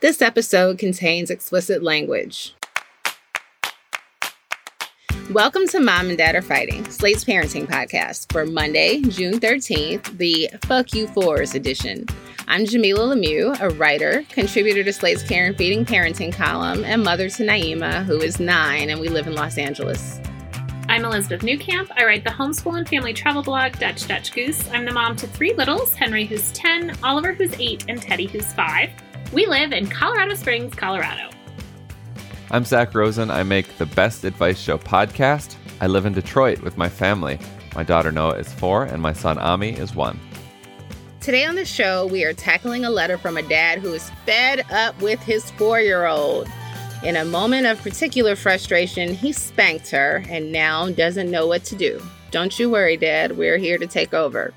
This episode contains explicit language. Welcome to Mom and Dad Are Fighting, Slate's parenting podcast for Monday, June 13th, the Fuck You Fours edition. I'm Jamilah Lemieux, a writer, contributor to Slate's Care and Feeding Parenting column, and mother to Naima, who is nine, and we live in Los Angeles. I'm Elizabeth Newcamp. I write the homeschool and family travel blog Dutch Dutch Goose. I'm the mom to three littles Henry, who's 10, Oliver, who's 8, and Teddy, who's 5. We live in Colorado Springs, Colorado. I'm Zak Rosen. I make the Best Advice Show podcast. I live in Detroit with my family. My daughter Noah is four, and my son Ami is one. Today on the show, we are tackling a letter from a dad who is fed up with his four year old. In a moment of particular frustration, he spanked her and now doesn't know what to do. Don't you worry, Dad. We're here to take over.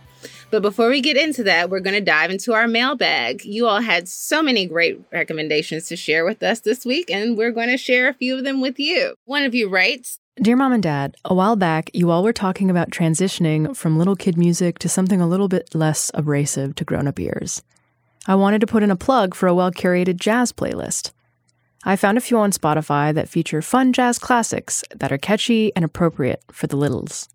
But before we get into that, we're going to dive into our mailbag. You all had so many great recommendations to share with us this week, and we're going to share a few of them with you. One of you writes Dear Mom and Dad, a while back, you all were talking about transitioning from little kid music to something a little bit less abrasive to grown up ears. I wanted to put in a plug for a well curated jazz playlist. I found a few on Spotify that feature fun jazz classics that are catchy and appropriate for the littles.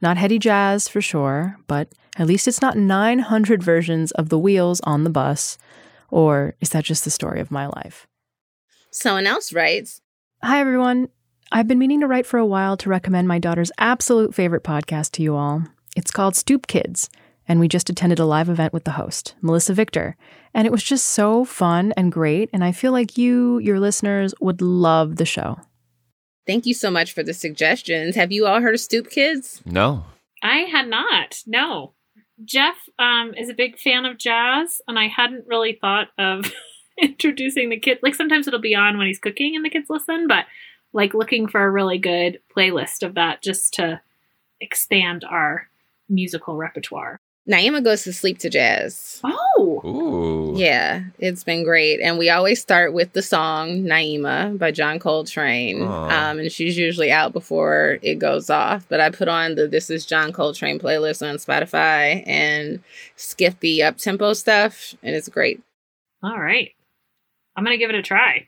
Not heady jazz for sure, but at least it's not 900 versions of The Wheels on the Bus. Or is that just the story of my life? Someone else writes Hi, everyone. I've been meaning to write for a while to recommend my daughter's absolute favorite podcast to you all. It's called Stoop Kids, and we just attended a live event with the host, Melissa Victor. And it was just so fun and great, and I feel like you, your listeners, would love the show. Thank you so much for the suggestions. Have you all heard of Stoop Kids? No. I had not. No. Jeff um, is a big fan of jazz, and I hadn't really thought of introducing the kids. Like sometimes it'll be on when he's cooking and the kids listen, but like looking for a really good playlist of that just to expand our musical repertoire. Naima goes to sleep to jazz. Oh, Ooh. Yeah, it's been great. And we always start with the song Naima by John Coltrane. Um, and she's usually out before it goes off. But I put on the This Is John Coltrane playlist on Spotify and skip the up tempo stuff. And it's great. all right. I'm going to give it a try.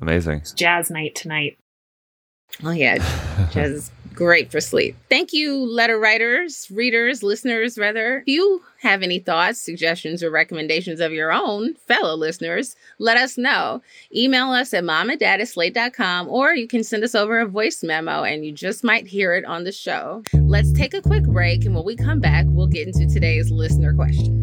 Amazing. It's jazz night tonight. Oh, yeah. Jazz is great for sleep. Thank you, letter writers, readers, listeners, rather. If you have any thoughts, suggestions, or recommendations of your own, fellow listeners, let us know. Email us at momanddad@slate.com or you can send us over a voice memo and you just might hear it on the show. Let's take a quick break and when we come back, we'll get into today's listener question.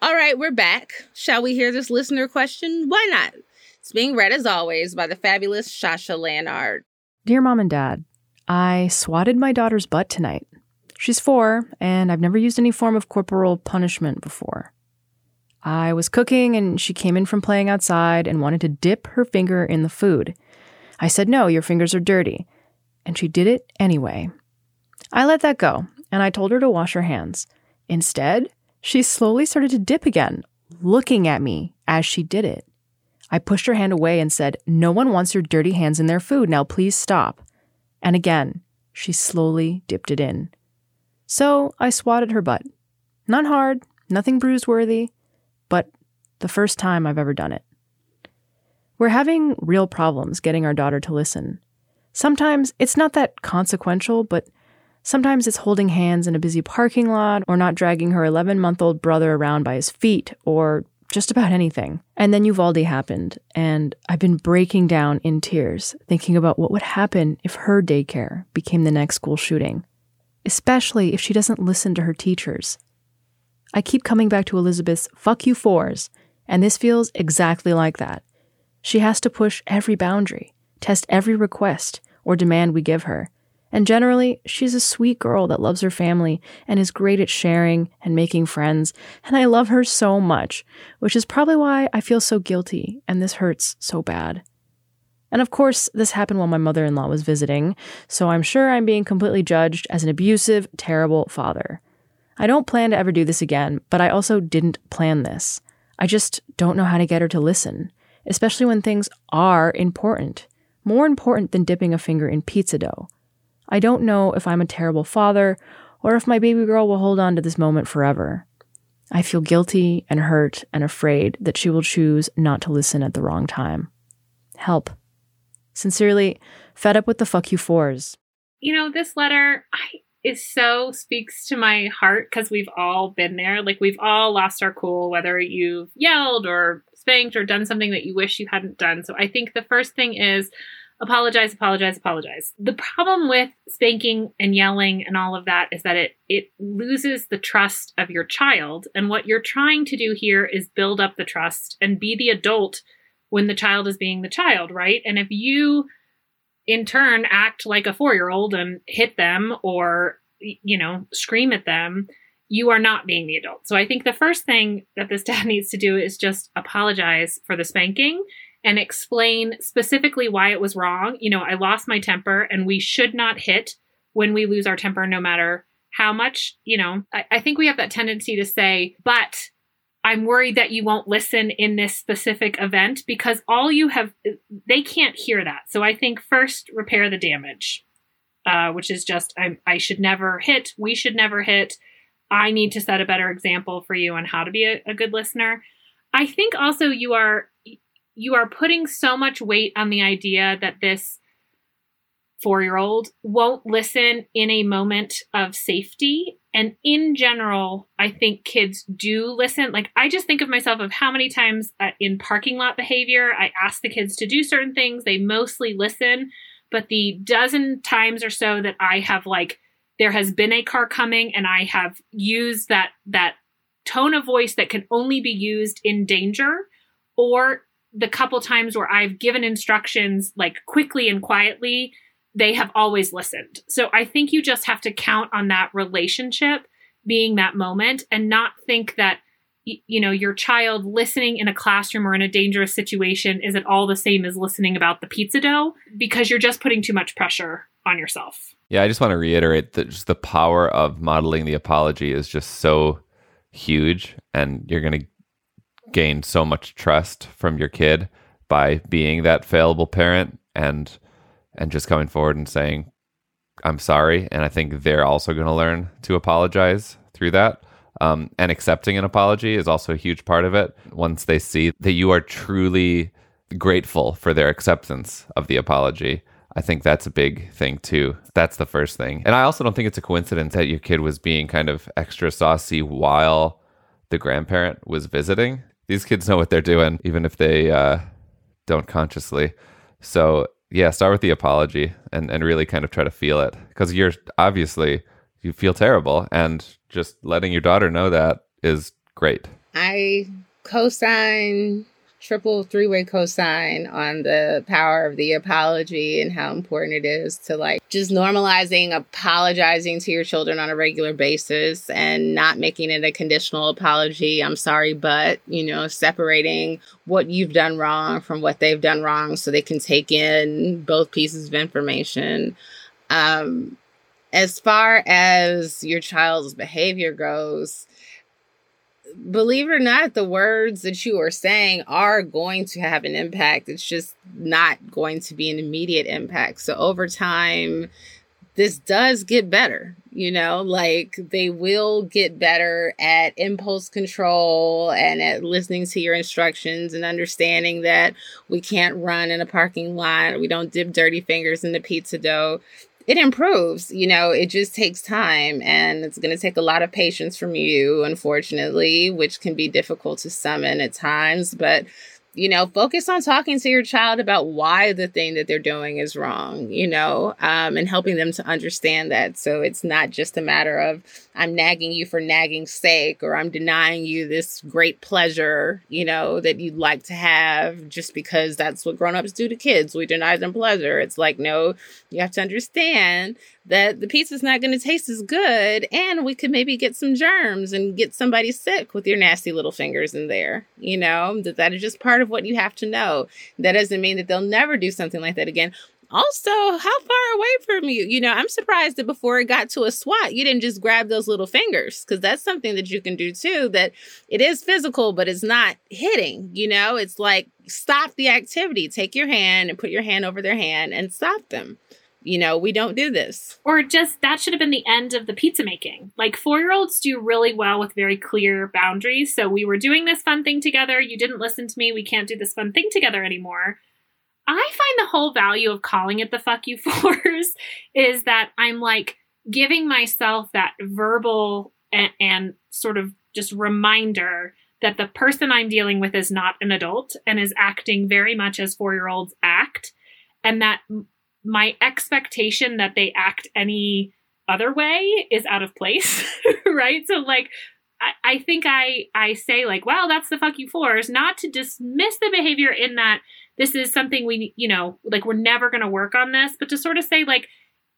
All right, we're back. Shall we hear this listener question? Why not? It's being read as always by the fabulous Sasha Leonhardt. Dear Mom and Dad, I swatted my daughter's butt tonight. She's four, and I've never used any form of corporal punishment before. I was cooking, and she came in from playing outside and wanted to dip her finger in the food. I said, No, your fingers are dirty. And she did it anyway. I let that go, and I told her to wash her hands. Instead, she slowly started to dip again, looking at me as she did it. I pushed her hand away and said, No one wants your dirty hands in their food. Now please stop. And again, she slowly dipped it in. So I swatted her butt. Not hard, nothing bruise worthy, but the first time I've ever done it. We're having real problems getting our daughter to listen. Sometimes it's not that consequential, but sometimes it's holding hands in a busy parking lot, or not dragging her 11 month old brother around by his feet, or just about anything. And then Uvalde happened, and I've been breaking down in tears, thinking about what would happen if her daycare became the next school shooting, especially if she doesn't listen to her teachers. I keep coming back to Elizabeth's fuck you fours, and this feels exactly like that. She has to push every boundary, test every request or demand we give her. And generally, she's a sweet girl that loves her family and is great at sharing and making friends, and I love her so much, which is probably why I feel so guilty and this hurts so bad. And of course, this happened while my mother in law was visiting, so I'm sure I'm being completely judged as an abusive, terrible father. I don't plan to ever do this again, but I also didn't plan this. I just don't know how to get her to listen, especially when things are important, more important than dipping a finger in pizza dough. I don't know if I'm a terrible father or if my baby girl will hold on to this moment forever. I feel guilty and hurt and afraid that she will choose not to listen at the wrong time. Help. Sincerely, fed up with the fuck you fours. You know, this letter I, is so speaks to my heart because we've all been there. Like, we've all lost our cool, whether you've yelled or spanked or done something that you wish you hadn't done. So I think the first thing is apologize, apologize, apologize. The problem with spanking and yelling and all of that is that it it loses the trust of your child. And what you're trying to do here is build up the trust and be the adult when the child is being the child, right? And if you in turn act like a 4-year-old and hit them or you know, scream at them, you are not being the adult. So I think the first thing that this dad needs to do is just apologize for the spanking and explain specifically why it was wrong. You know, I lost my temper and we should not hit when we lose our temper, no matter how much, you know, I, I think we have that tendency to say, but I'm worried that you won't listen in this specific event because all you have, they can't hear that. So I think first repair the damage, uh, which is just, I, I should never hit, we should never hit. I need to set a better example for you on how to be a, a good listener. I think also you are you are putting so much weight on the idea that this four year old won't listen in a moment of safety. And in general, I think kids do listen. Like, I just think of myself of how many times uh, in parking lot behavior, I ask the kids to do certain things. They mostly listen. But the dozen times or so that I have, like, there has been a car coming and I have used that, that tone of voice that can only be used in danger or the couple times where I've given instructions like quickly and quietly, they have always listened. So I think you just have to count on that relationship being that moment and not think that you know your child listening in a classroom or in a dangerous situation is it all the same as listening about the pizza dough because you're just putting too much pressure on yourself. Yeah, I just want to reiterate that just the power of modeling the apology is just so huge and you're going to gain so much trust from your kid by being that fallible parent and and just coming forward and saying I'm sorry and I think they're also going to learn to apologize through that um, and accepting an apology is also a huge part of it once they see that you are truly grateful for their acceptance of the apology I think that's a big thing too. That's the first thing. And I also don't think it's a coincidence that your kid was being kind of extra saucy while the grandparent was visiting these kids know what they're doing, even if they uh, don't consciously. So yeah, start with the apology and and really kind of try to feel it because you're obviously you feel terrible, and just letting your daughter know that is great. I co-sign triple three-way cosign on the power of the apology and how important it is to like just normalizing apologizing to your children on a regular basis and not making it a conditional apology. I'm sorry but you know separating what you've done wrong from what they've done wrong so they can take in both pieces of information. Um as far as your child's behavior goes believe it or not, the words that you are saying are going to have an impact. It's just not going to be an immediate impact. So over time, this does get better. You know, like they will get better at impulse control and at listening to your instructions and understanding that we can't run in a parking lot. We don't dip dirty fingers in the pizza dough it improves. You know, it just takes time and it's going to take a lot of patience from you, unfortunately, which can be difficult to summon at times. But you know, focus on talking to your child about why the thing that they're doing is wrong, you know, um, and helping them to understand that. So it's not just a matter of I'm nagging you for nagging's sake or I'm denying you this great pleasure, you know, that you'd like to have just because that's what grown-ups do to kids. We deny them pleasure. It's like, no, you have to understand that the pizza's not going to taste as good and we could maybe get some germs and get somebody sick with your nasty little fingers in there you know? That that is just part of what you have to know. That doesn't mean that they'll never do something like that again. Also how far away from you? You know i'm surprised that before it got to a swat you didn't just grab those little fingers because that's something that you can do too that it is physical but it's not hitting you know? It's like stop the activity. Take your hand and put your hand over their hand and stop them you know, we don't do this. Or just that should have been the end of the pizza making. Like four year olds do really well with very clear boundaries. So we were doing this fun thing together. You didn't listen to me. We can't do this fun thing together anymore. I find the whole value of calling it the fuck you fours is that I'm like giving myself that verbal and, and sort of just reminder that the person I'm dealing with is not an adult and is acting very much as four year olds act. And that my expectation that they act any other way is out of place, right? So like I, I think I I say like, wow, that's the fuck you fours, not to dismiss the behavior in that this is something we you know, like we're never gonna work on this, but to sort of say like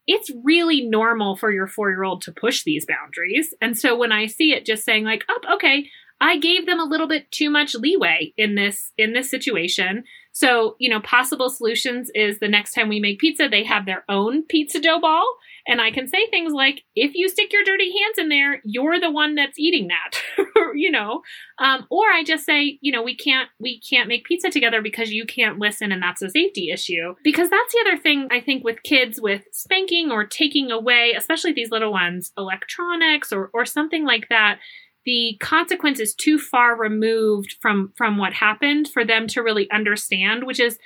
it's really normal for your four year old to push these boundaries. And so when I see it just saying like, oh, okay, I gave them a little bit too much leeway in this in this situation. So, you know, possible solutions is the next time we make pizza, they have their own pizza dough ball. And I can say things like, if you stick your dirty hands in there, you're the one that's eating that, you know. Um, or I just say, you know, we can't we can't make pizza together because you can't listen, and that's a safety issue. Because that's the other thing I think with kids with spanking or taking away, especially these little ones, electronics or or something like that the consequence is too far removed from from what happened for them to really understand which is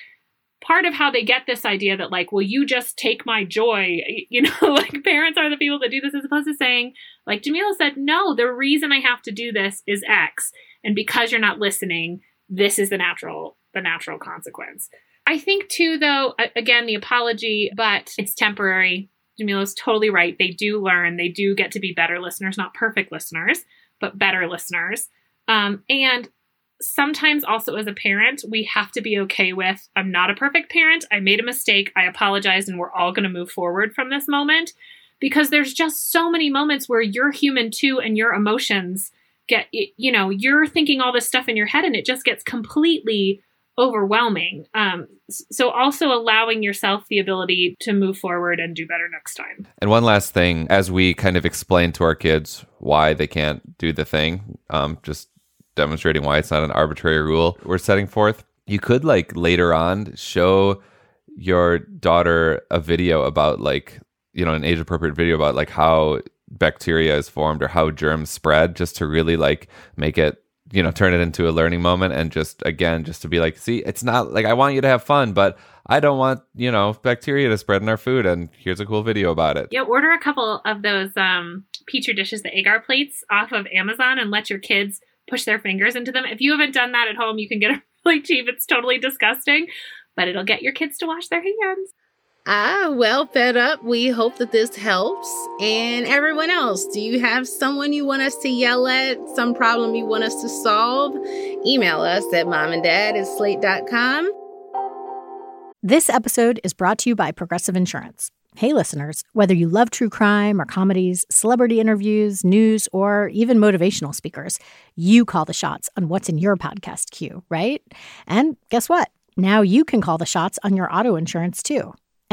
part of how they get this idea that like will you just take my joy. You know like parents are the people that do this as opposed to saying like jamilah said no the reason i have to do this is x and because you're not listening this is the natural the natural consequence. I think too though again the apology but it's temporary. Jamilah's totally right. They do learn. They do get to be better listeners not perfect listeners but better listeners. Um, and sometimes also as a parent, we have to be okay with I'm not a perfect parent. I made a mistake. I apologize, and we're all going to move forward from this moment because there's just so many moments where you're human too and your emotions get, you know, you're thinking all this stuff in your head and it just gets completely overwhelming. Um, so also allowing yourself the ability to move forward and do better next time. And one last thing, as we kind of explain to our kids why they can't do the thing, um, just demonstrating why it's not an arbitrary rule we're setting forth. You could like later on show your daughter a video about like you know an age appropriate video about like how bacteria is formed or how germs spread just to really like make it you know turn it into a learning moment and just again just to be like see it's not like i want you to have fun but i don't want you know bacteria to spread in our food and here's a cool video about it. Yeah order a couple of those um petri dishes the agar plates off of amazon and let your kids push their fingers into them. If you haven't done that at home you can get it really cheap. It's totally disgusting but it'll get your kids to wash their hands Ah, well, fed up. We hope that this helps. And everyone else, do you have someone you want us to yell at? Some problem you want us to solve? Email us at momanddad at. This episode is brought to you by Progressive Insurance. Hey, listeners, whether you love true crime or comedies, celebrity interviews, news, or even motivational speakers, you call the shots on what's in your podcast queue, right? And guess what? Now you can call the shots on your auto insurance too.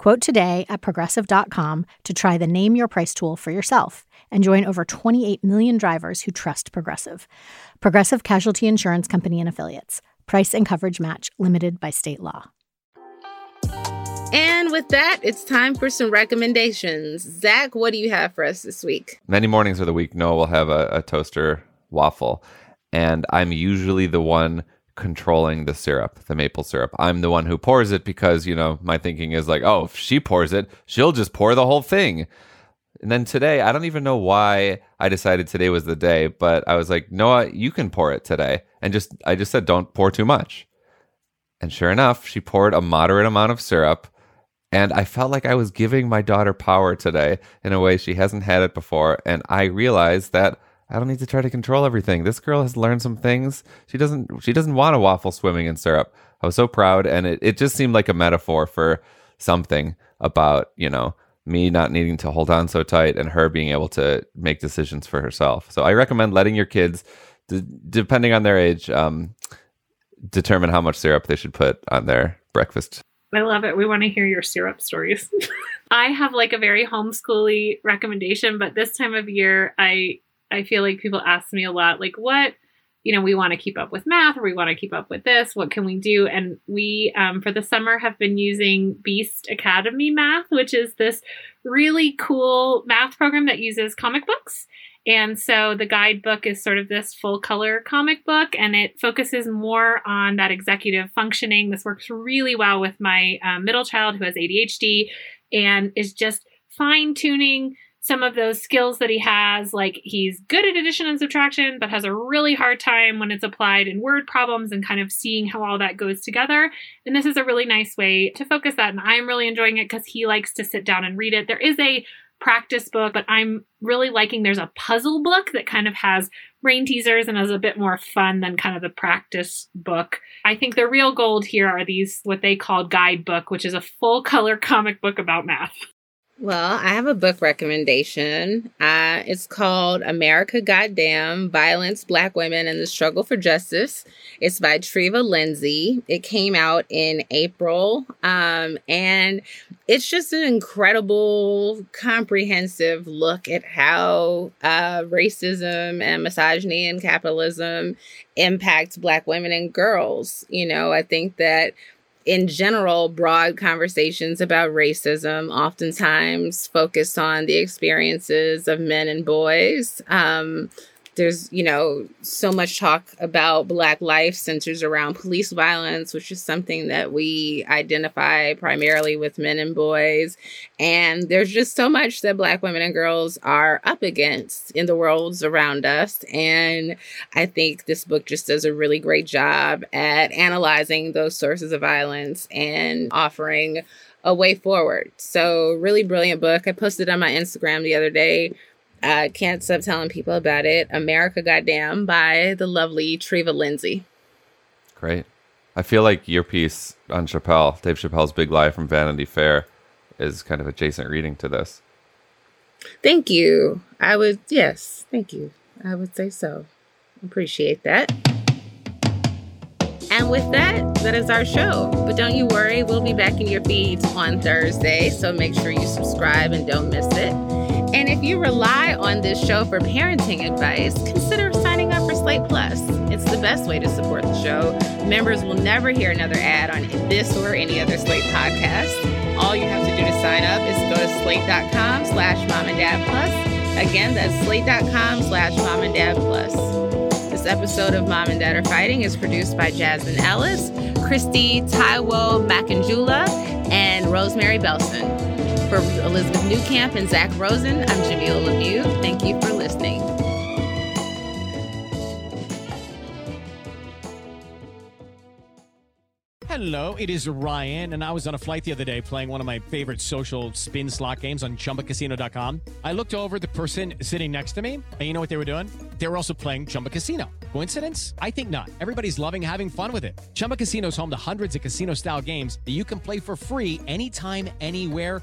Quote today at progressive.com to try the Name Your Price tool for yourself and join over 28 million drivers who trust Progressive. Progressive Casualty Insurance Company and Affiliates. Price and coverage match limited by state law. And with that, it's time for some recommendations. Zak, what do you have for us this week? Many mornings of the week, Noah will have a, a toaster waffle, and I'm usually the one controlling the syrup, the maple syrup. I'm the one who pours it because, you know, my thinking is like, oh, if she pours it, she'll just pour the whole thing. And then today, I don't even know why I decided today was the day, but I was like, Noah, you can pour it today. And just, I just said, don't pour too much. And sure enough, she poured a moderate amount of syrup. And I felt like I was giving my daughter power today in a way she hasn't had it before. And I realized that I don't need to try to control everything. This girl has learned some things. She doesn't she doesn't want a waffle swimming in syrup. I was so proud and it, it just seemed like a metaphor for something about, you know, me not needing to hold on so tight and her being able to make decisions for herself. So I recommend letting your kids, d- depending on their age, um, determine how much syrup they should put on their breakfast. I love it. We want to hear your syrup stories. I have like a very homeschooly recommendation, but this time of year, I I feel like people ask me a lot, like, what, you know, we want to keep up with math or we want to keep up with this. What can we do? And we, um, for the summer, have been using Beast Academy Math, which is this really cool math program that uses comic books. And so the guidebook is sort of this full color comic book and it focuses more on that executive functioning. This works really well with my um, middle child who has ADHD and is just fine tuning some of those skills that he has. Like he's good at addition and subtraction, but has a really hard time when it's applied in word problems and kind of seeing how all that goes together. And this is a really nice way to focus that. And I'm really enjoying it because he likes to sit down and read it. There is a practice book, but I'm really liking there's a puzzle book that kind of has brain teasers and is a bit more fun than kind of the practice book. I think the real gold here are these what they call guidebook, which is a full color comic book about math. Well, I have a book recommendation. Uh, it's called America Goddamn Violence, Black Women, and the Struggle for Justice. It's by Treva Lindsey. It came out in April. Um, and it's just an incredible, comprehensive look at how uh, racism and misogyny and capitalism impacts Black women and girls. You know, I think that in general, broad conversations about racism oftentimes focus on the experiences of men and boys. Um, there's you know so much talk about black life centers around police violence which is something that we identify primarily with men and boys. And there's just so much that black women and girls are up against in the worlds around us. And i think this book just does a really great job at analyzing those sources of violence and offering a way forward. So really brilliant book. I posted on my instagram the other day I can't stop telling people about it. America Goddamn by the lovely Treva Lindsey. Great. I feel like your piece on Chappelle, Dave Chappelle's Big Lie from Vanity Fair, is kind of adjacent reading to this. Thank you. I would, yes, thank you. I would say so. Appreciate that. And with that, that is our show. But don't you worry, we'll be back in your feeds on Thursday. So make sure you subscribe and don't miss it. And if you rely on this show for parenting advice, consider signing up for Slate Plus. It's the best way to support the show. Members will never hear another ad on this or any other Slate podcast. All you have to do to sign up is go to slate.com slash mom and dad plus. Again, that's slate.com slash mom and dad plus. This episode of Mom and Dad Are Fighting is produced by Jasmine Ellis, Christy Taiwo Makanjula, and Rosemary Belson. For Elizabeth Newcamp and Zak Rosen, I'm Jamilah Lemieux. Thank you for listening. Hello, it is Ryan, and I was on a flight the other day playing one of my favorite social spin slot games on chumbacasino.com. I looked over the person sitting next to me, and you know what they were doing? They were also playing Chumba Casino. Coincidence? I think not. Everybody's loving having fun with it. Chumba Casino is home to hundreds of casino style games that you can play for free anytime, anywhere,